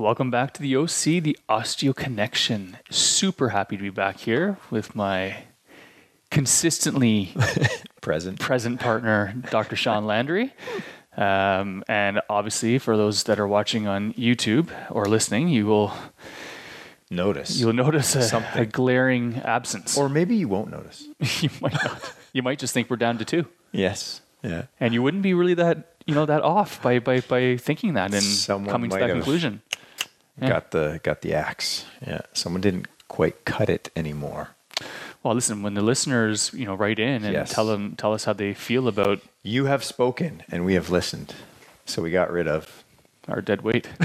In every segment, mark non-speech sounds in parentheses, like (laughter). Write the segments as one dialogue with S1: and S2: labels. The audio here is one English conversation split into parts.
S1: Welcome back to the OC, the Osteo Connection. Super happy to be back here with my consistently (laughs)
S2: Present.
S1: present partner, Dr. Sean Landry. Um, and obviously, for those that are watching on YouTube or listening, you will
S2: Notice.
S1: you'll notice a, a glaring absence.
S2: or maybe you won't notice. (laughs)
S1: you might not. You might just think we're down to two,
S2: Yes. Yeah.
S1: and you wouldn't be really that you know that off by by by thinking that and
S2: Someone
S1: coming to that
S2: have.
S1: conclusion. Yeah.
S2: Got the got the axe. Yeah. Someone didn't quite cut it anymore.
S1: Well, listen, when the listeners you know write in and
S2: Yes.
S1: tell them tell us how they feel about
S2: You have spoken and we have listened. So we got rid of
S1: our dead weight. (laughs)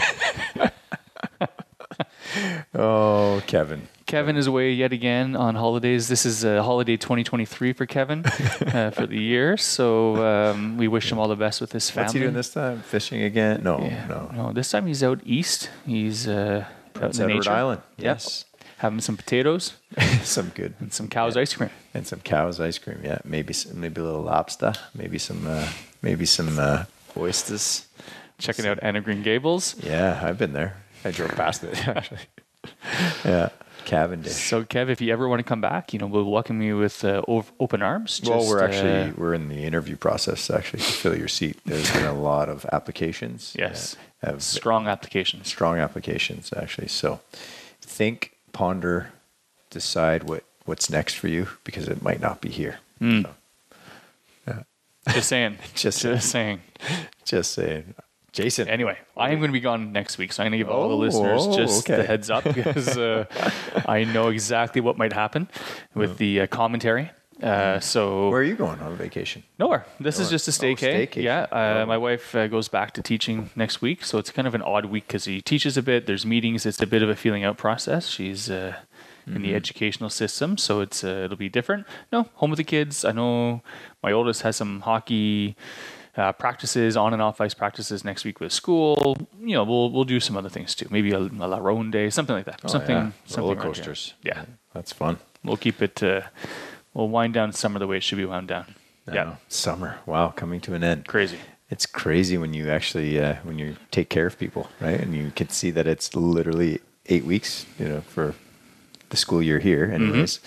S2: Oh, Kevin.
S1: Kevin is away yet again on holidays. This is uh, holiday 2023 for Kevin uh, (laughs) for the year. So um, we wish him all the best with his family.
S2: What's he doing this time? Fishing again? No,
S1: Yeah.
S2: no.
S1: no. This time he's out east. He's uh, out in nature.
S2: Island.
S1: Yep.
S2: Yes.
S1: having some potatoes (laughs)
S2: some good.
S1: and some cow's ice cream.
S2: and some cows ice cream. Yeah, maybe some, maybe a little lobster, maybe some uh, maybe some uh, oysters.
S1: Checking out Anne of Green Gables.
S2: Yeah, I've been there. I drove past it (laughs) actually. yeah, Cavendish.
S1: So, Kev, if you ever want to come back, you know we'll welcome you with uh, open arms.
S2: well, we're
S1: uh,
S2: actually we're in the interview process actually to fill your seat. There's been a (laughs) lot of applications.
S1: yes,
S2: uh,
S1: strong applications.
S2: strong applications actually. So think, ponder, decide what what's next for you because it might not be here.
S1: Mm.
S2: So,
S1: Just saying. (laughs)
S2: Just
S1: just saying.
S2: just saying, Jason.
S1: Anyway, I am going to be gone next week, so I'm going to give all the
S2: Oh,
S1: listeners just
S2: okay.
S1: the heads up because uh, (laughs) I know exactly what might happen with the uh, commentary. Uh, so
S2: Where are you going on vacation?
S1: Nowhere. This is just a
S2: Oh, staycation.
S1: Yeah. Uh,
S2: Oh.
S1: My wife uh, goes back to teaching next week, so it's kind of an odd week because he teaches a bit. There's meetings. It's a bit of a feeling out process. She's uh, in
S2: Mm-hmm.
S1: the educational system, so it's uh, it'll be different. No, home with the kids. I know my oldest has some hockey. Uh, practices on and off ice practices next week with school. You know, we'll we'll do some other things too. Maybe a, a La Ronde day, something like that.
S2: Oh,
S1: something,
S2: yeah.
S1: something
S2: roller coasters.
S1: Yeah,
S2: that's fun.
S1: we'll keep it. Uh, we'll wind down summer the way it should be wound down. Yeah,
S2: summer. Wow, coming to an end.
S1: crazy.
S2: It's crazy when you actually uh, when you take care of people, right? And you can see that it's literally eight weeks, you know, for the school year here.
S1: Mm-hmm.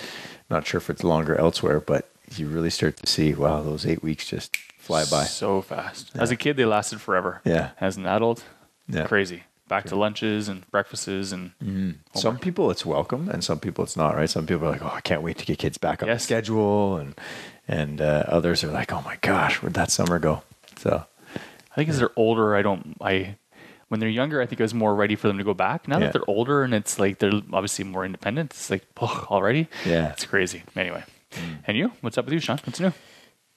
S2: Not sure if it's longer elsewhere, but you really start to see, wow, those eight weeks just fly by.
S1: So fast. As a kid, they lasted forever.
S2: Yeah.
S1: As an adult,
S2: Yeah.
S1: crazy. Back to lunches and breakfasts and
S2: Some people it's welcome, and some people it's not. Right? Some people are like, "Oh, I can't wait to get kids back on
S1: Yes.
S2: the schedule," and and uh, others are like, "Oh my gosh, where'd that summer go?" So
S1: I think as they're older, I don't. I when they're younger, I think I was more ready for them to go back. Now
S2: Yeah.
S1: that they're older and it's like they're obviously more independent, it's like oh, already.
S2: Yeah. Mm.
S1: it's crazy. Anyway, and you? What's up with you, Sean? What's new?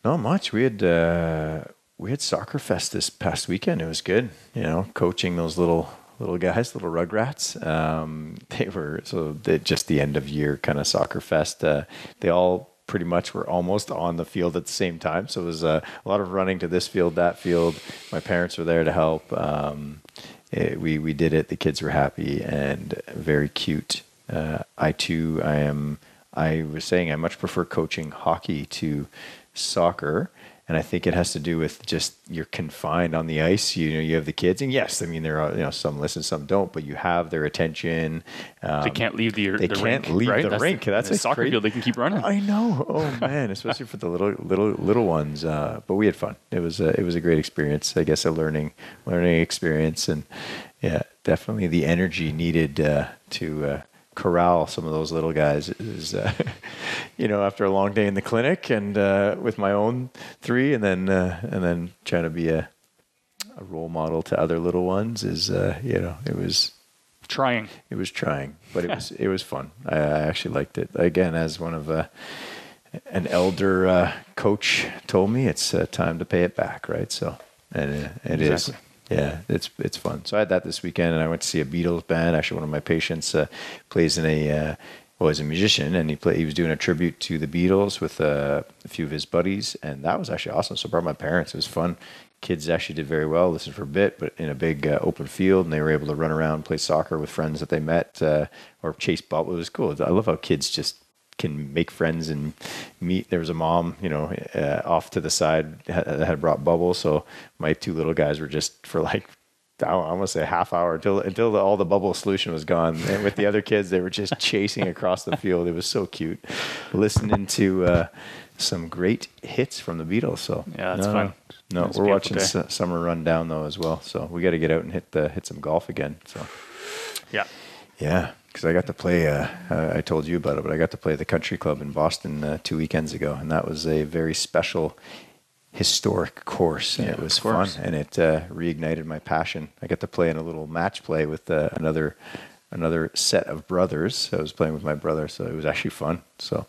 S2: Not much. We had uh, we had soccer fest this past weekend. It was good. You know, coaching those little little guys, little rugrats. Um, (laughs) they were so they, just the end of year kind of soccer fest. Uh, they all pretty much were almost on the field at the same time. So it was uh, a lot of running to this field, that field. My parents were there to help. Um, it, we we did it. The kids were happy and very cute. Uh, I too, I am. I was saying I much prefer coaching hockey to soccer, and I think it has to do with just you're confined on the ice. You know, you have the kids, and yes, I mean there are you know some listen, some don't, but you have their attention. Um,
S1: They can't leave the
S2: they
S1: the
S2: can't
S1: rink,
S2: leave
S1: right?
S2: the rink. That's
S1: the
S2: a
S1: soccer
S2: great-
S1: field. They can keep running.
S2: I know. (laughs) Oh man, especially for the little little little ones. Uh, but we had fun. It was a, it was a great experience. I guess a learning learning experience, and yeah, definitely the energy needed uh, to uh, corral some of those little guys is, uh, (laughs) you know, after a long day in the clinic and uh, with my own three, and then uh, and then trying to be a a role model to other little ones is uh, you know it was
S1: Trying.
S2: it was trying, but it (laughs) was it was fun. I, I actually liked it. Again, as one of uh, an elder uh, coach told me, it's uh, time to pay it back, right? So, and uh, it is. Yeah, it's it's fun. So I had that this weekend, and I went to see a Beatles band. Actually, one of my patients uh, plays in a uh, well, a musician, and he play, he was doing a tribute to the Beatles with uh, a few of his buddies, and that was actually awesome. So I brought my parents. It was fun. Kids actually did very well. Listened for a bit, but in a big uh, open field, and they were able to run around, play soccer with friends that they met, uh, or chase ball. It was cool. I love how kids just can make friends and meet. There was a mom, you know, uh, off to the side that had brought bubbles. So my two little guys were just for like I almost say a half hour until until the, all the bubble solution was gone. And with the other kids, they were just chasing across the field. It was so cute, listening to uh, some great hits from the Beatles. So
S1: Yeah, that's
S2: no,
S1: fun.
S2: No,
S1: a
S2: we're watching
S1: day.
S2: summer run down though as well. So we got to get out and hit the hit some golf again. So.
S1: Yeah.
S2: Yeah, because I got to play. Uh, I told you about it, but I got to play the country club in Boston uh, two weekends ago, and that was a very special, historic course, and
S1: Yeah,
S2: it was fun, and it uh, reignited my passion. I got to play in a little match play with uh, another another set of brothers. I was playing with my brother, so it was actually fun. So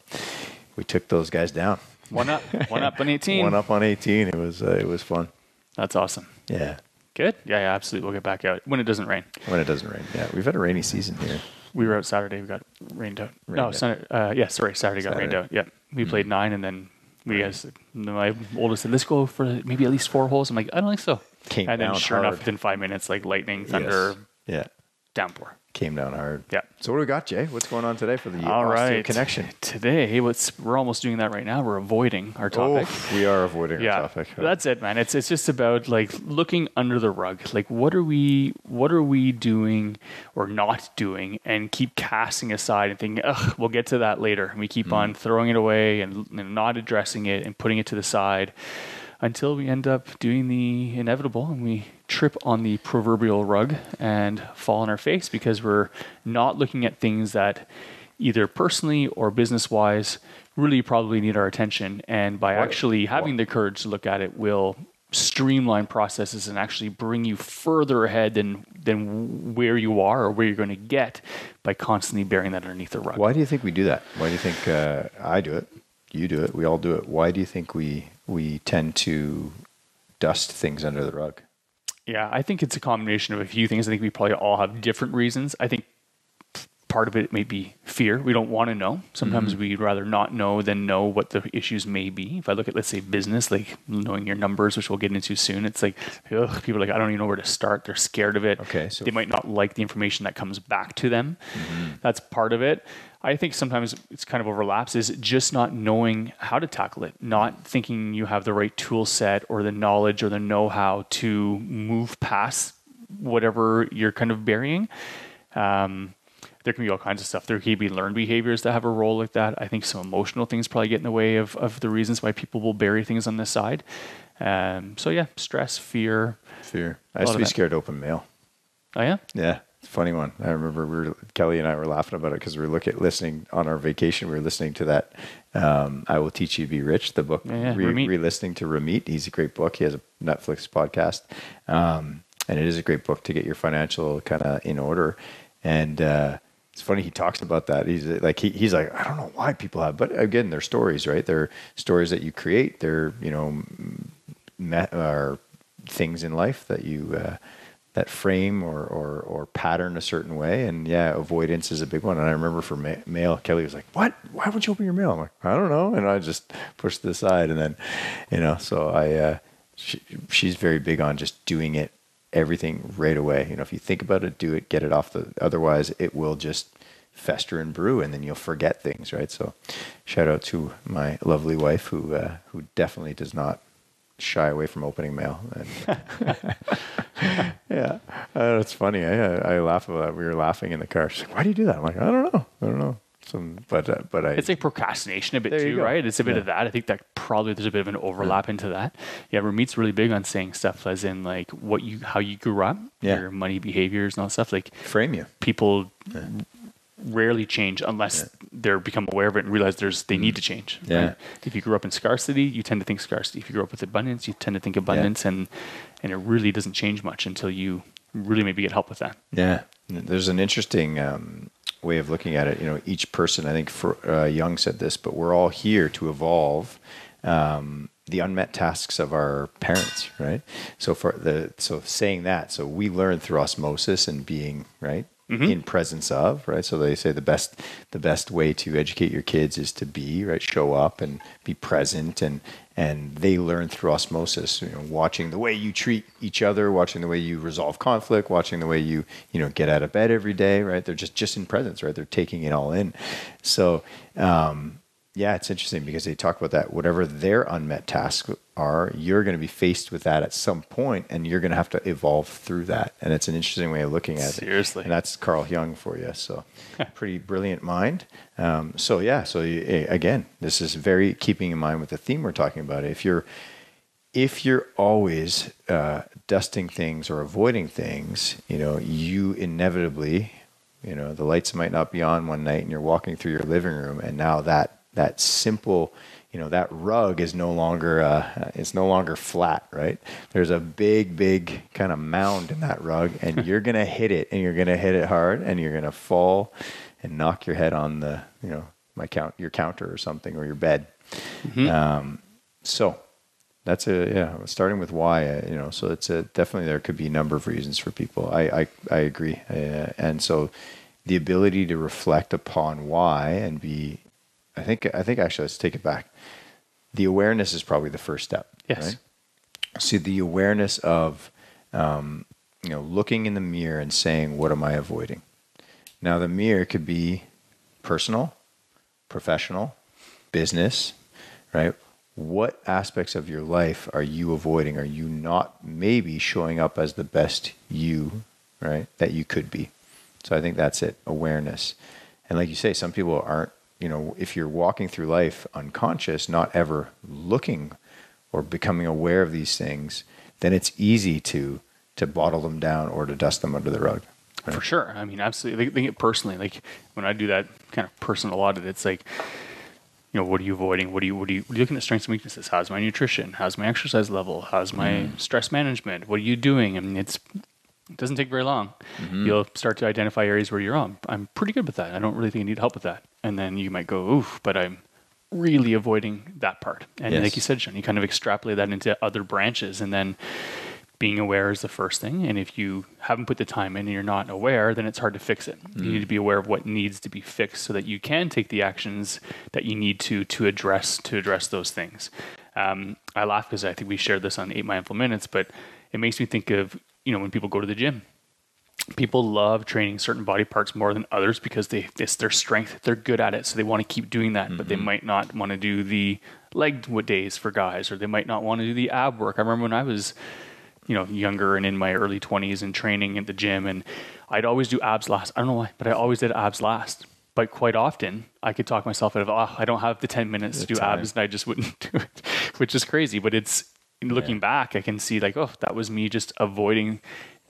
S2: we took those guys down.
S1: One up. One up on (laughs) 18.
S2: One up on eighteen. It was uh, it was fun.
S1: That's awesome.
S2: Yeah,
S1: Good. Yeah, yeah, absolutely. We'll get back out when it doesn't rain.
S2: when it doesn't rain. Yeah, we've had a rainy season here.
S1: We were out Saturday. We got rained out.
S2: Rained
S1: no,
S2: out.
S1: Sunday, uh, yeah, sorry, Saturday got rained out. Yeah, we played nine, and then we guys, my oldest said, "Let's go for maybe at least four holes." I'm like, "I don't think so."
S2: Came
S1: and then sure
S2: hard.
S1: enough, within five minutes, like lightning, thunder,
S2: Yes. Yeah,
S1: downpour.
S2: Came down hard.
S1: Yeah.
S2: So what do we got, Jay? What's going on today for the
S1: All
S2: Osteo connection?
S1: Today, what's we're almost doing that right now. We're avoiding our topic.
S2: Oh, we are avoiding
S1: yeah,
S2: our topic.
S1: that's it, man. It's it's just about like looking under the rug. Like, what are we what are we doing or not doing, and keep casting aside and thinking, ugh, we'll get to that later. And we keep
S2: Mm.
S1: on throwing it away and, and not addressing it and putting it to the side until we end up doing the inevitable and we trip on the proverbial rug and fall on our face because we're not looking at things that either personally or business wise really probably need our attention and by
S2: What-
S1: actually having the courage to look at it will streamline processes and actually bring you further ahead than than where you are or where you're going to get by constantly bearing that underneath the rug.
S2: Why do you think we do that? Why do you think uh, I do it? You do it. We all do it. Why do you think we we tend to dust things under the rug?
S1: Yeah, I think it's a combination of a few things. I think we probably all have different reasons. I think part of it may be fear. We don't want to know. Sometimes mm-hmm. we'd rather not know than know what the issues may be. If I look at, let's say, business, like knowing your numbers, which we'll get into soon, it's like, ugh, people are like, I don't even know where to start. They're scared of it.
S2: Okay, so-
S1: they might not like the information that comes back to them. Mm-hmm. That's part of it. I think sometimes it's kind of overlaps is just not knowing how to tackle it, not thinking you have the right tool set or the knowledge or the know how to move past whatever you're kind of burying. Um, there can be all kinds of stuff. There can be learned behaviors that have a role like that. I think some emotional things probably get in the way of, of the reasons why people will bury things on this side. Um, so yeah, stress, fear.
S2: Fear. I used to be scared to open mail.
S1: Oh yeah,
S2: Yeah, funny one. I remember we were Kelly and I were laughing about it because we were looking listening on our vacation. We were listening to that um, "I Will Teach You to Be Rich," the book.
S1: Yeah, yeah,
S2: Re, re-listening to Ramit. He's a great book. He has a Netflix podcast, um, and it is a great book to get your financial kind of in order. And uh, it's funny he talks about that. He's like he, he's like I don't know why people have, but again, they're stories, right? They're stories that you create. They're you know me- or things in life that you uh, that frame or, or or pattern a certain way. And yeah, avoidance is a big one. And I remember for ma- mail, Kelly was like, "What? Why would you open your mail?" I'm like, "I don't know," and I just pushed it aside. And then, you know, so I uh, she, she's very big on just doing it everything right away. You know, if you think about it, do it, get it off the. Otherwise, it will just fester and brew, and then you'll forget things, right? So, shout out to my lovely wife who uh, who definitely does not shy away from opening mail. And, (laughs) yeah, uh, it's funny. I, I laugh about that. We were laughing in the car. She's like, "Why do you do that?" I'm like, "I don't know. I don't know." Some, but uh, but I
S1: it's like procrastination a bit too, right? It's a bit
S2: Yeah.
S1: of that. I think that probably there's a bit of an overlap into that. Yeah, Ramit's really big on saying stuff as in like what you how you grew up,
S2: Yeah.
S1: your money behaviors and all that stuff. Like
S2: frame you.
S1: people rarely change unless they're become aware of it and realize there's they need to change.
S2: Mm. Yeah.
S1: If you grew up in scarcity, you tend to think scarcity. If you grew up with abundance, you tend to think abundance, and and it really doesn't change much until you really maybe get help with that.
S2: Yeah, there's an interesting um, way of looking at it. You know, each person. I think for uh, Jung said this, but we're all here to evolve um, the unmet tasks of our parents, right? So for the so saying that, so we learn through osmosis and being right in presence of, right? So they say the best the best way to educate your kids is to be right, show up and be present, and and they learn through osmosis. You know, watching the way you treat each other, watching the way you resolve conflict, watching the way you you know get out of bed every day, right? They're just just in presence, right? They're taking it all in. So. Um, yeah, it's interesting because they talk about that. Whatever their unmet tasks are, you're going to be faced with that at some point, and you're going to have to evolve through that. And it's an interesting way of looking at it.
S1: Seriously.
S2: and that's Carl Jung for you. So, (laughs) pretty brilliant mind. Um, so yeah, so you, again, this is very keeping in mind with the theme we're talking about. If you're if you're always uh, dusting things or avoiding things, you know, you inevitably, you know, the lights might not be on one night, and you're walking through your living room, and now that that simple, you know, that rug is no longer uh, it's no longer flat, right? There's a big, big kind of mound in that rug, and (laughs) you're gonna hit it, and you're gonna hit it hard, and you're gonna fall and knock your head on the, you know, my count your counter or something or your bed. Um, so that's a yeah. Starting with why, uh, you know, so it's a definitely there could be a number of reasons for people. I I, I agree, uh, and so the ability to reflect upon why and be, I think I think actually let's take it back. The awareness is probably the first step.
S1: Yes.
S2: Right? See the awareness of, um, you know, looking in the mirror and saying, "What am I avoiding?" Now the mirror could be personal, professional, business, right? What aspects of your life are you avoiding? Are you not maybe showing up as the best you, right, that you could be? So I think that's it awareness. And like you say, some people aren't, you know, if you're walking through life unconscious, not ever looking or becoming aware of these things, then it's easy to to bottle them down or to dust them under the rug.
S1: For sure. I mean, absolutely. Think, it personally. Like when I do that kind of personal audit, it's like, you know, what are you avoiding? What are you, what are you, what are you looking at strengths and weaknesses? How's my nutrition? How's my exercise level? How's my mm-hmm. stress management? What are you doing? I mean, it's, it doesn't take very long. Mm-hmm. You'll start to identify areas where you're on. I'm pretty good with that. I don't really think I need help with that. And then you might go, oof, but I'm really avoiding that part. And
S2: Yes.
S1: like you said, Sean, you kind of extrapolate that into other branches and then being aware is the first thing. And if you haven't put the time in and you're not aware, then it's hard to fix it. You need to be aware of what needs to be fixed so that you can take the actions that you need to to address to address those things. Um, I laugh because I think we shared this on Eight Mindful Minutes, but it makes me think of you know when people go to the gym. People love training certain body parts more than others because they it's their strength. They're good at it, so they want to keep doing that. But they mm-hmm. might not want to do the leg days for guys, or they might not want to do the ab work. I remember when I was you know, younger and in my early 20s and training at the gym. And I'd always do abs last. I don't know why, but I always did abs last. But quite often, I could talk myself out of, oh, I don't have the 10 minutes to do
S2: time.
S1: abs, and I just wouldn't (laughs) do it, which is crazy. But it's looking back, I can see like, oh, that was me just avoiding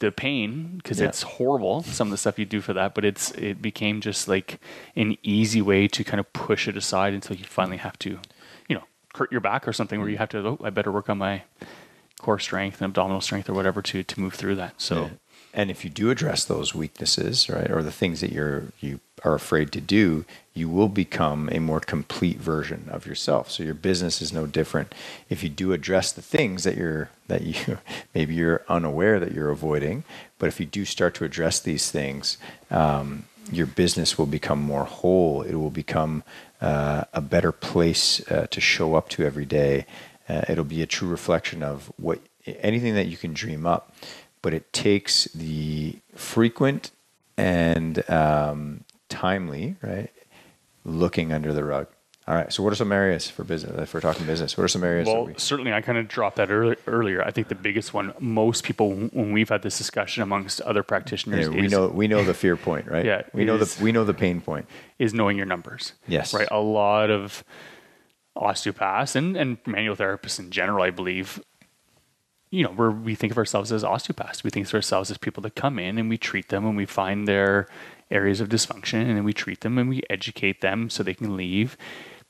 S1: the pain because
S2: Yeah.
S1: it's horrible. Some of the stuff you do for that, but it's it became just like an easy way to kind of push it aside until you finally have to, you know, hurt your back or something where you mm-hmm. have to. Oh, I better work on my core strength and abdominal strength or whatever to to move through that. So.
S2: Yeah. And if you do address those weaknesses, right, or the things that you're you are afraid to do, you will become a more complete version of yourself. So your business is no different. If you do address the things that you're that you (laughs) maybe you're unaware that you're avoiding, but if you do start to address these things, um, your business will become more whole. It will become uh, a better place uh, to show up to every day. Uh, it'll be a true reflection of what anything that you can dream up but it takes the frequent and um, timely, right, looking under the rug. All right. So, what are some areas for business? If we're talking business, what are some areas?
S1: Well,
S2: that we,
S1: certainly, I kind of dropped that early, earlier. I think the biggest one, most people, when we've had this discussion amongst other practitioners,
S2: Yeah, we
S1: is,
S2: know we know the fear point, right?
S1: Yeah,
S2: we know
S1: is-
S2: the we know the pain point.
S1: is knowing your numbers.
S2: Yes.
S1: Right. A lot of osteopaths and, and manual therapists in general, I believe, you know, where we think of ourselves as osteopaths. We think of ourselves as people that come in and we treat them and we find their areas of dysfunction and then we treat them and we educate them so they can leave.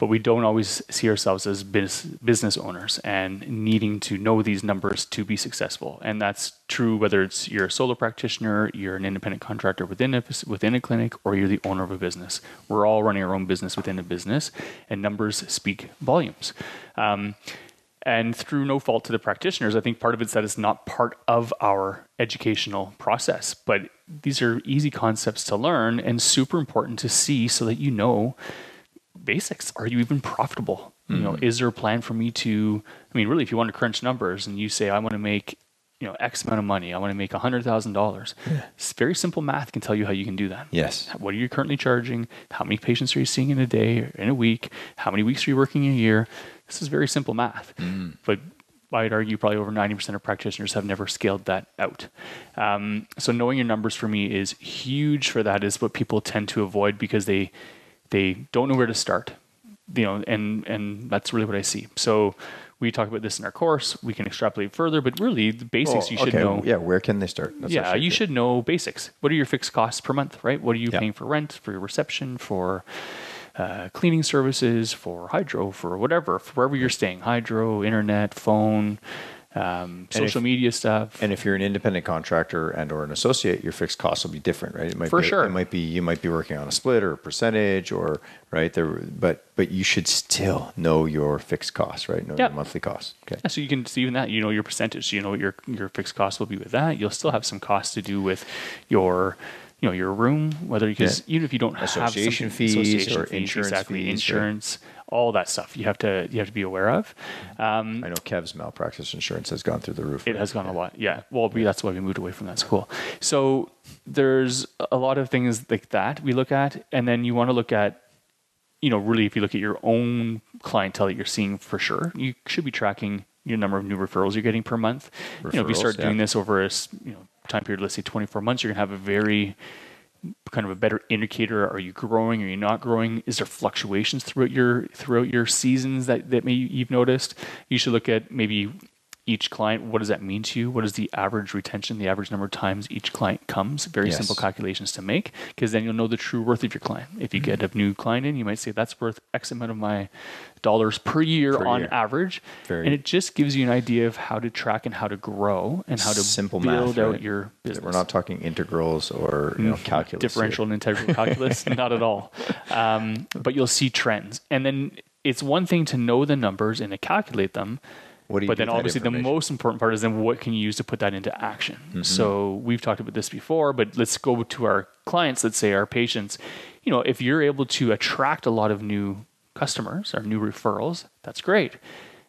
S1: but we don't always see ourselves as business, owners and needing to know these numbers to be successful. And that's true whether it's you're a solo practitioner, you're an independent contractor within a, within a clinic, or you're the owner of a business. We're all running our own business within a business, and numbers speak volumes. Um, and through no fault to the practitioners, I think part of it's that it's not part of our educational process. But these are easy concepts to learn and super important to see so that you know basics. Are you even profitable? Mm-hmm. You know, mm-hmm. is there a plan for me to? I mean, really, if you want to crunch numbers and you say I want to make you know X amount of money, I want to make hundred thousand dollars. It's very simple math can tell you how you can do that.
S2: Yes.
S1: What are you currently charging? How many patients are you seeing in a day or in a week? How many weeks are you working in a year? This is very simple math. Mm. But I'd argue probably over 90% of practitioners have never scaled that out. Um, so knowing your numbers for me is huge for that is what people tend to avoid because they they don't know where to start. You know, and and that's really what I see. So we talk about this in our course. We can extrapolate further, but really the basics you should
S2: okay.
S1: know.
S2: Yeah, where can they start?
S1: That's yeah, you should know basics. What are your fixed costs per month, right? What are you yeah. paying for rent, for your reception, for uh, cleaning services, for hydro, for whatever, for wherever you're staying, hydro, internet, phone, um, social if, media stuff.
S2: And if you're an independent contractor and or an associate, your fixed costs will be different, right? It might
S1: For
S2: be,
S1: sure.
S2: It might be you might be working on a split or a percentage or right there, but but you should still know your fixed costs, right? Know yep. your monthly costs. Okay.
S1: Yeah, so you can see even that you know your percentage. So you know what your your fixed costs will be with that. You'll still have some costs to do with your you know your room, whether because yeah. even if you don't
S2: association
S1: have
S2: fees
S1: association
S2: or
S1: fees,
S2: insurance
S1: exactly
S2: fees,
S1: insurance, all that stuff you have to you have to be aware of.
S2: Um, I know Kev's malpractice insurance has gone through the roof.
S1: It has gone yeah. a lot, yeah. Well, we, that's why we moved away from that school. So there's a lot of things like that we look at, and then you want to look at you know really if you look at your own clientele that you're seeing for sure, you should be tracking your number of new referrals you're getting per month. Referrals, you know, if you start yeah. doing this over a you know time period, let's say 24 months, you're gonna have a very kind of a better indicator. Are you growing? Are you not growing? Is there fluctuations throughout your throughout your seasons that that maybe you've noticed? You should look at maybe each client, what does that mean to you? What is the average retention, the average number of times each client comes? Very yes. simple calculations to make because then you'll know the true worth of your client. If you mm-hmm. get a new client in, you might say that's worth X amount of my dollars per year per on year. average. Very and it just gives you an idea of how to track and how to grow and how to simple build math, out right? your business.
S2: We're not talking integrals or you know, mm, calculus.
S1: Differential here. and integral (laughs) calculus, not at all. Um, but you'll see trends. And then it's one thing to know the numbers and to calculate them but then obviously the most important part is then what can you use to put that into action. Mm-hmm. So we've talked about this before, but let's go to our clients. Let's say our patients. You know, if you're able to attract a lot of new customers or new referrals, that's great.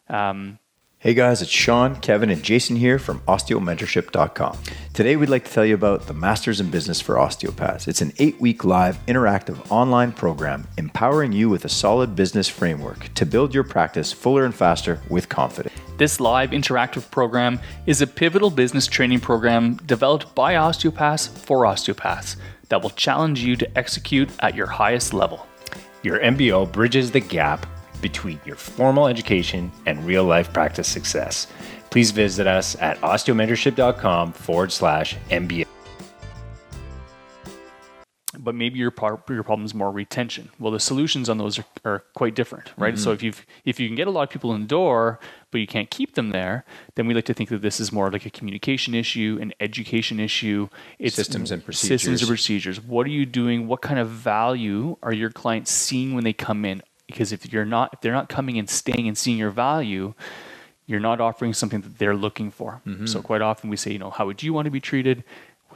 S1: Um,
S2: Hey guys, it's Sean, Kevin, and Jason here from osteomentorship.com. Today we'd like to tell you about the Masters in Business for Osteopaths. It's an eight week live interactive online program empowering you with a solid business framework to build your practice fuller and faster with confidence.
S1: This live interactive program is a pivotal business training program developed by osteopaths for osteopaths that will challenge you to execute at your highest level.
S3: Your MBO bridges the gap between your formal education and real life practice success. Please visit us at osteomentorship.com forward slash MBA.
S1: But maybe your your problem is more retention. Well, the solutions on those are, are quite different, right? Mm-hmm. So if you if you can get a lot of people in the door, but you can't keep them there, then we like to think that this is more like a communication issue, an education issue.
S2: It's systems and procedures.
S1: Systems and procedures. What are you doing? What kind of value are your clients seeing when they come in? Because if you're not if they're not coming and staying and seeing your value you're not offering something that they're looking for. Mm-hmm. so quite often we say you know how would you want to be treated?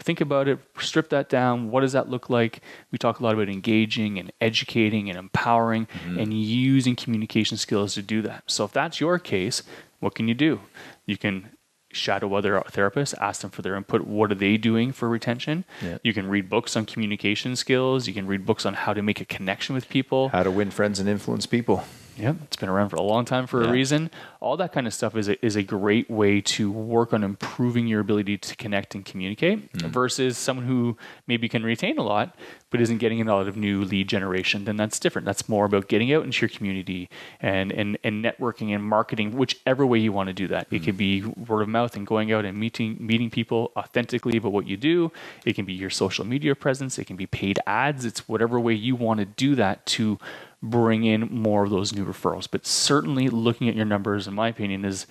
S1: Think about it strip that down. What does that look like? We talk a lot about engaging and educating and empowering mm-hmm. and using communication skills to do that. So if that's your case what can you do? You can shadow other therapists, ask them for their input. What are they doing for retention? Yeah. You can read books on communication skills. You can read books on how to make a connection with people,
S2: how to win friends and influence people.
S1: Yep, it's been around for a long time for yeah. a reason. All that kind of stuff is a, is a great way to work on improving your ability to connect and communicate mm. versus someone who maybe can retain a lot but isn't getting a lot of new lead generation. Then that's different. That's more about getting out into your community and and, and networking and marketing, whichever way you want to do that. Mm. It can be word of mouth and going out and meeting meeting people authentically about what you do. It can be your social media presence. It can be paid ads. It's whatever way you want to do that to bring in more of those new referrals. But certainly looking at your numbers, in my opinion, is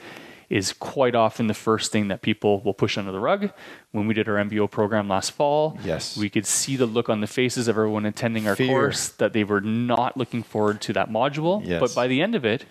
S1: is quite often the first thing that people will push under the rug. When we did our MBO program last fall,
S2: Yes.
S1: we could see the look on the faces of everyone attending our
S2: Fear.
S1: course that they were not looking forward to that module.
S2: Yes.
S1: But by the end of it,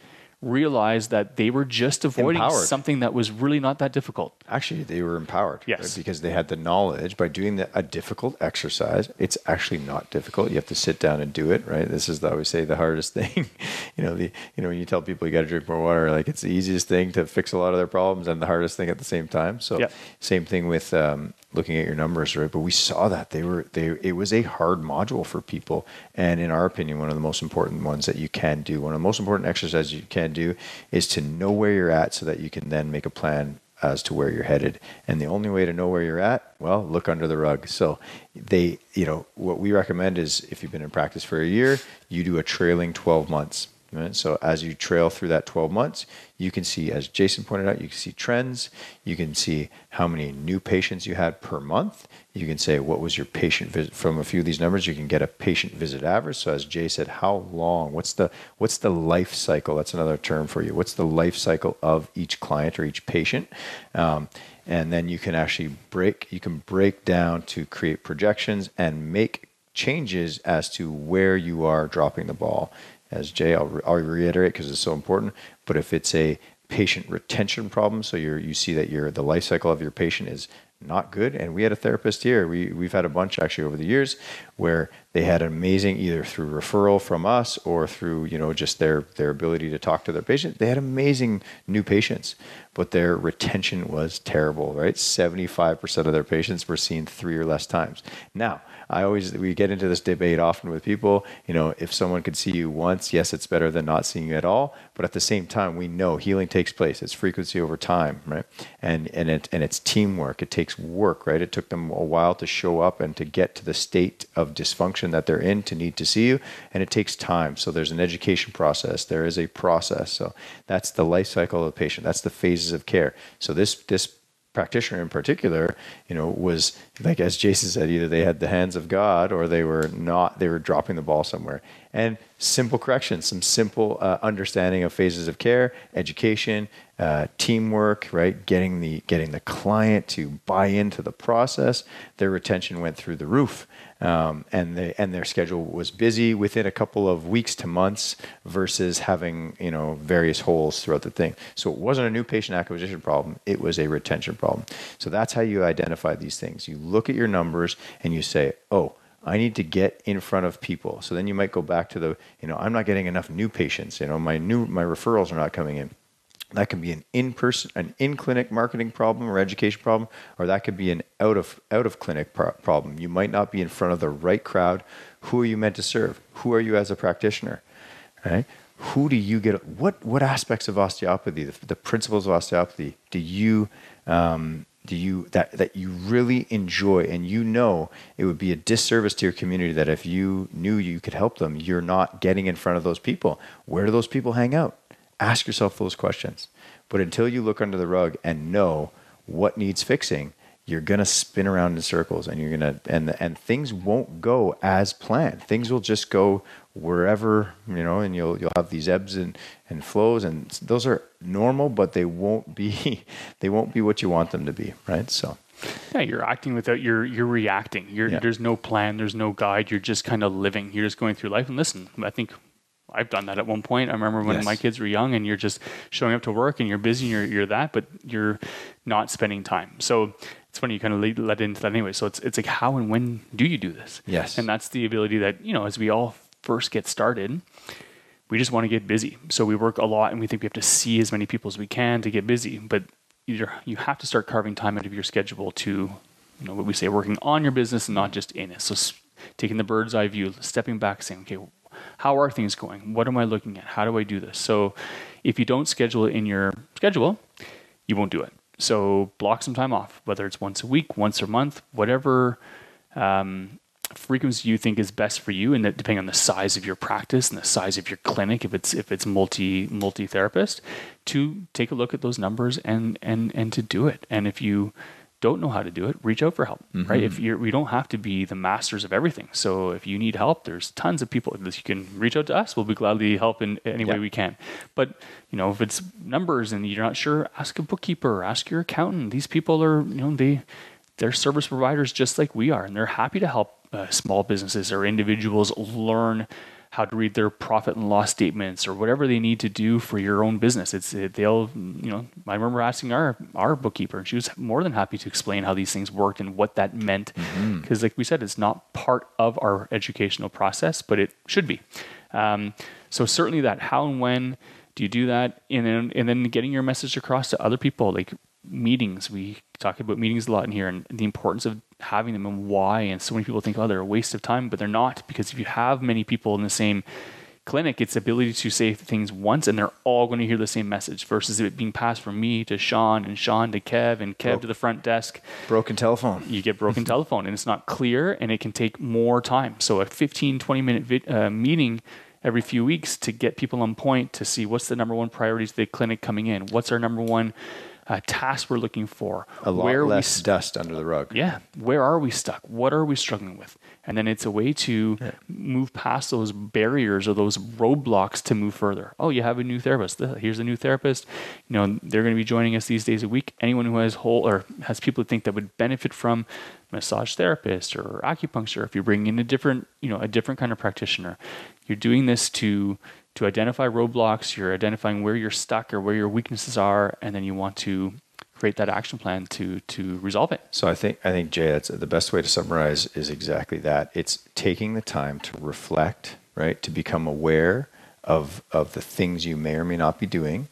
S1: realized that they were just avoiding
S2: Empowered.
S1: something that was really not that difficult.
S2: Actually, they were empowered.
S1: Yes.
S2: Because they had the knowledge by doing the, a difficult exercise. It's actually not difficult. You have to sit down and do it, right? This is, the, I always say, the hardest (laughs) thing. you know, the you know when you tell people you got to drink more water, like it's the easiest thing to fix a lot of their problems and the hardest thing at the same time. So,
S1: Yep.
S2: same thing with um, looking at your numbers, right? But we saw that they were they. It was a hard module for people, and in our opinion, one of the most important ones that you can do. One of the most important exercises you can do is to know where you're at, so that you can then make a plan as to where you're headed. And the only way to know where you're at, well, look under the rug. So they, you know, what we recommend is if you've been in practice for a year, you do a trailing 12 months. Right? So as you trail through that 12 months, you can see, as Jason pointed out, you can see trends. You can see how many new patients you had per month. You can say what was your patient visit from a few of these numbers. You can get a patient visit average. So as Jay said, how long? What's the what's the life cycle? That's another term for you. What's the life cycle of each client or each patient? Um, and then you can actually break. You can break down to create projections and make changes as to where you are dropping the ball. As Jay, I'll, re- I'll reiterate because it's so important. But if it's a patient retention problem, so you're, you see that your the life cycle of your patient is not good, and we had a therapist here. We we've had a bunch actually over the years where they had amazing either through referral from us or through you know just their their ability to talk to their patient. They had amazing new patients, but their retention was terrible. Right, seventy five percent of their patients were seen three or less times. Now I always we get into this debate often with people. You know, if someone could see you once, yes, it's better than not seeing you at all. But at the same time, we know healing takes place. It's frequency over time, right? And and it and it's teamwork. It takes work, right? It took them a while to show up and to get to the state of dysfunction that they're in to need to see you, and it takes time. So there's an education process. There is a process. So that's the life cycle of the patient. That's the phases of care. So this this practitioner in particular, you know, was like as Jason said, either they had the hands of God or they were not. They were dropping the ball somewhere. And simple corrections, some simple uh, understanding of phases of care, education, uh, teamwork, right? Getting the getting the client to buy into the process. Their retention went through the roof, um, and they and their schedule was busy within a couple of weeks to months versus having you know various holes throughout the thing. So it wasn't a new patient acquisition problem; it was a retention problem. So that's how you identify these things. You look at your numbers and you say, oh. I need to get in front of people. So then you might go back to the, you know, I'm not getting enough new patients. You know, my new my referrals are not coming in. That can be an in-person, an in-clinic marketing problem or education problem, or that could be an out of out of clinic pro- problem. You might not be in front of the right crowd. Who are you meant to serve? Who are you as a practitioner? Right? Who do you get? What what aspects of osteopathy, the, the principles of osteopathy, do you um, do you that that you really enjoy and you know it would be a disservice to your community that if you knew you could help them you're not getting in front of those people where do those people hang out ask yourself those questions but until you look under the rug and know what needs fixing you're going to spin around in circles and you're going to and and things won't go as planned things will just go wherever you know and you'll you'll have these ebbs and, and flows and those are normal but they won't be (laughs) they won't be what you want them to be right so
S1: Yeah, you're acting without you're you're reacting. You're,
S2: Yeah.
S1: There's no plan. There's no guide. You're just kind of living. You're just going through life. And listen, I think I've done that at one point. I remember when
S2: Yes.
S1: my kids were young, and you're just showing up to work, and you're busy, and you're you're that, but you're not spending time. So it's funny you kind of lead, led into that anyway. So it's it's like how and when do you do this?
S2: Yes.
S1: and that's the ability that you know as we all first get started. We just want to get busy. So we work a lot and we think we have to see as many people as we can to get busy. But either you have to start carving time out of your schedule to, you know, what we say, working on your business and not just in it. So taking the bird's eye view, stepping back, saying, okay, how are things going? What am I looking at? How do I do this? So if you don't schedule it in your schedule, you won't do it. So block some time off, whether it's once a week, once a month, whatever um, frequency you think is best for you, and that depending on the size of your practice and the size of your clinic, if it's if it's multi multi therapist, to take a look at those numbers and and and to do it. And if you don't know how to do it, reach out for help,
S2: Mm-hmm.
S1: right? If you're, we don't have to be the masters of everything. So if you need help, there's tons of people that you can reach out to us. We'll be gladly help in any way we can. But you know, if it's numbers and you're not sure, ask a bookkeeper, ask your accountant. These people are, you know, they they're service providers just like we are, and they're happy to help uh, small businesses or individuals learn how to read their profit and loss statements or whatever they need to do for your own business. It's it, they'll you know I remember asking our our bookkeeper and she was more than happy to explain how these things worked and what that meant because like we said it's not part of our educational process but it should be. Um, so certainly that how and when do you do that and then and then getting your message across to other people like meetings we talk about meetings a lot in here and the importance of having them and why and so many people think oh they're a waste of time but they're not because if you have many people in the same clinic it's the ability to say things once and they're all going to hear the same message versus it being passed from me to Sean and Sean to Kev and Kev to the front desk
S2: Broken telephone.
S1: you get broken (laughs) telephone and it's not clear and it can take more time. So a 15, 20 minute vid, uh, meeting every few weeks to get people on point to see what's the number one priorities of the clinic coming in. What's our number one uh, task we're looking for?
S2: A lot
S1: Where
S2: less
S1: s-
S2: dust under the rug.
S1: yeah. Where are we stuck? What are we struggling with? And then it's a way to move past those barriers or those roadblocks to move further. Oh, you have a new therapist. Here's a new therapist. You know, they're going to be joining us these days a week. Anyone who has whole or has people who think that would benefit from massage therapist or acupuncture, if you're bringing in a different, you know, a different kind of practitioner, you're doing this to to identify roadblocks. You're identifying where you're stuck or where your weaknesses are, and then you want to create that action plan to to resolve it.
S2: So I think I think Jay, that's the best way to summarize is exactly that. It's taking the time to reflect, right, to become aware of of the things you may or may not be doing,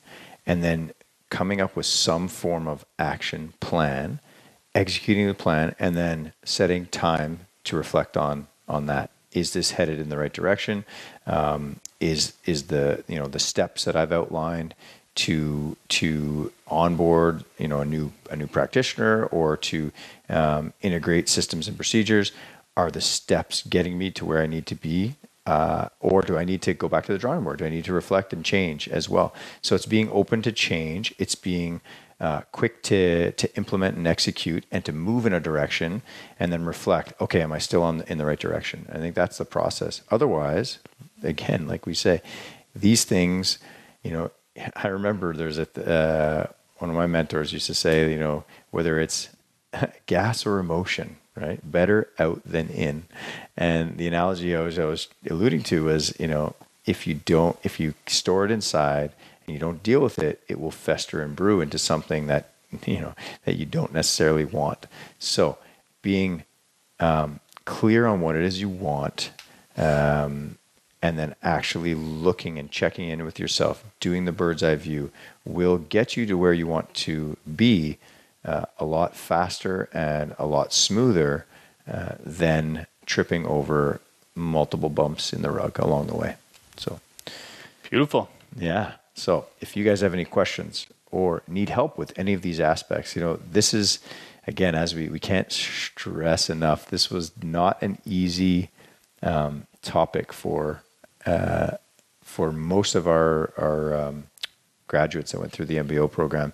S2: and then coming up with some form of action plan, executing the plan, and then setting time to reflect on on that. Is this headed in the right direction? Um, is is the you know the steps that I've outlined to to onboard you know a new a new practitioner or to um, integrate systems and procedures are the steps getting me to where I need to be uh, or do I need to go back to the drawing board? Do I need to reflect and change as well? So it's being open to change. It's being uh, quick to to implement and execute and to move in a direction and then reflect okay am I still on in the right direction I think that's the process otherwise again like we say these things you know (laughs) I remember there's a uh, one of my mentors used to say, you know, whether it's (laughs) gas or emotion, right? Better out than in. And the analogy I was, I was alluding to was, you know, if you don't, if you store it inside and you don't deal with it, it will fester and brew into something that, you know, that you don't necessarily want. So being um, clear on what it is you want, um, and then actually looking and checking in with yourself, doing the bird's eye view, will get you to where you want to be uh, a lot faster and a lot smoother uh, than tripping over multiple bumps in the rug along the way. So,
S1: Beautiful.
S2: yeah. So, if you guys have any questions or need help with any of these aspects, you know, this is, again, as we, we can't stress enough, this was not an easy um, topic for uh, for most of our our um, graduates that went through the MBO program,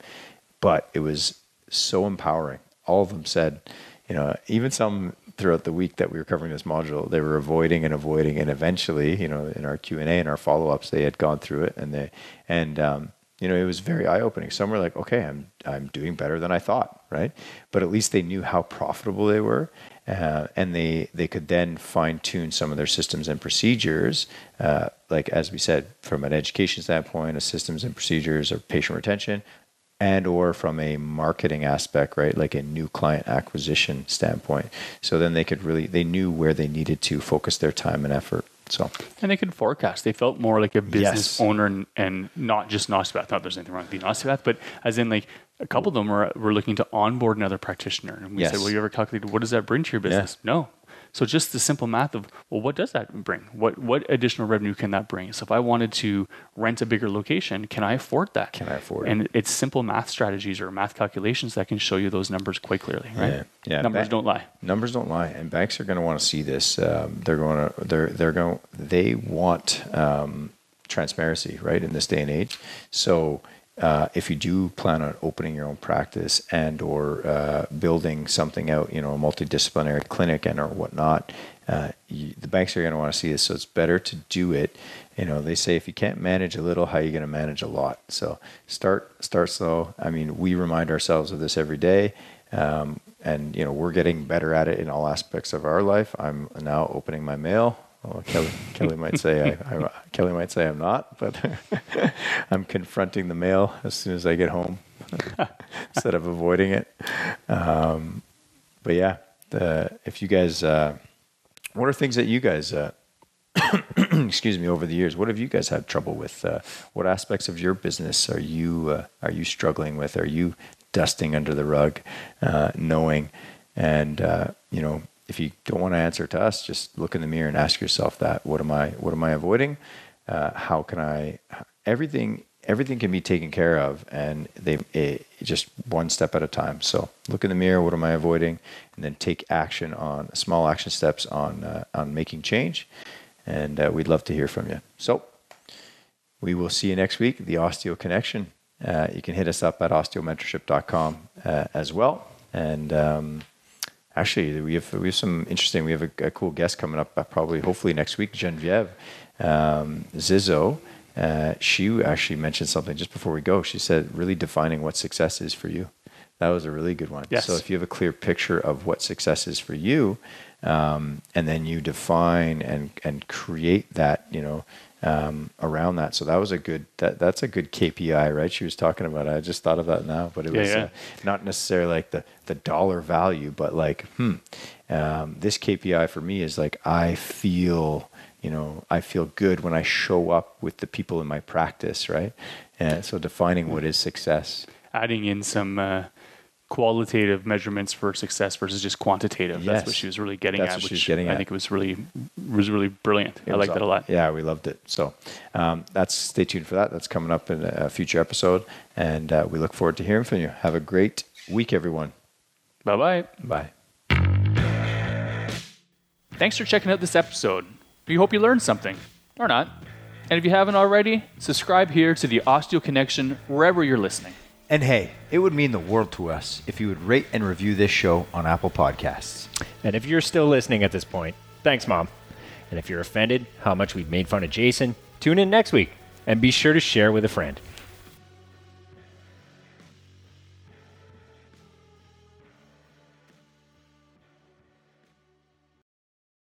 S2: but it was so empowering. All of them said, you know, even some throughout the week that we were covering this module, they were avoiding and avoiding, and eventually, you know, in our Q and A and our follow ups, they had gone through it, and they and um, you know, it was very eye opening. Some were like, okay, I'm I'm doing better than I thought, right? But at least they knew how profitable they were, uh, and they they could then fine tune some of their systems and procedures, uh, like as we said, from an education standpoint, a systems and procedures or patient retention, and or from a marketing aspect, right, like a new client acquisition standpoint. So then they could really they knew where they needed to focus their time and effort. So
S1: And they could forecast. They felt more like a business
S2: Yes.
S1: owner and, and not just an osteopath. Not there's anything wrong with being an osteopath, but as in like a couple of them were, were looking to onboard another practitioner. And we said,
S2: Yes.
S1: well, you ever calculated what does that bring to your business? No. So just the simple math of, well, what does that bring? What what additional revenue can that bring? So if I wanted to rent a bigger location, can I afford that?
S2: Can I afford it?
S1: And it's simple math strategies or math calculations that can show you those numbers quite clearly, right?
S2: Yeah, yeah.
S1: Numbers
S2: Ba-
S1: don't lie.
S2: Numbers don't lie, and banks are going to want to see this. Um, they're going to they're they're going they want um, transparency, right, in this day and age. So uh, if you do plan on opening your own practice and or uh, building something out, you know, a multidisciplinary clinic and or whatnot, uh, you, the banks are going to want to see this. So it's better to do it. You know, they say if you can't manage a little, how are you going to manage a lot? So start start slow. I mean, we remind ourselves of this every day. Um, and you know we're getting better at it in all aspects of our life. I'm now opening my mail well, Kelly, Kelly might say I, I, Kelly might say I'm not, but (laughs) I'm confronting the mail as soon as I get home (laughs) instead of avoiding it. Um, but yeah, the, if you guys, uh, what are things that you guys, uh, (clears throat) excuse me, over the years, what have you guys had trouble with? Uh, what aspects of your business are you uh, are you struggling with? Are you dusting under the rug, uh, knowing, and uh, you know if you don't want to answer to us, just look in the mirror and ask yourself that: What am I? What am I avoiding? Uh, how can I? Everything everything can be taken care of, and they it, just one step at a time. So look in the mirror: What am I avoiding? And then take action on small action steps on uh, on making change. And uh, we'd love to hear from you. So we will see you next week. The Osteo Connection. Uh, you can hit us up at osteomentorship.com uh, as well. And um, actually, we have we have some interesting. We have a, a cool guest coming up, uh, probably hopefully next week. Genevieve um, Zizzo. Uh, she actually mentioned something just before we go. She said, "Really defining what success is for you." That was a really good one.
S1: Yes.
S2: So if you have a clear picture of what success is for you, um, and then you define and and create that, you know, um, around that. So that was a good that that's a good KPI, right? She was talking about. It. I just thought of that now, but it
S1: Yeah,
S2: was
S1: yeah.
S2: Uh, not necessarily like the the dollar value, but like, hmm, um, this KPI for me is like I feel, you know, I feel good when I show up with the people in my practice, right? And so defining what is success.
S1: Adding in some uh, qualitative measurements for success versus just quantitative. That's what she was really getting
S2: That's
S1: at.
S2: what she
S1: which
S2: was getting
S1: I
S2: at.
S1: think it was really was really brilliant.
S2: It
S1: I like that a lot.
S2: Yeah, we loved it. So um, that's stay tuned for that. That's coming up in a future episode, and uh, we look forward to hearing from you. Have a great week, everyone.
S1: Bye bye.
S2: Bye.
S1: Thanks for checking out this episode. We hope you learned something, or not. And if you haven't already, subscribe here to the Osteo Connection wherever you're listening.
S4: And hey, it would mean the world to us if you would rate and review this show on Apple Podcasts.
S3: And if you're still listening at this point, thanks, Mom. And if you're offended how much we've made fun of Jason, tune in next week and be sure to share with a friend.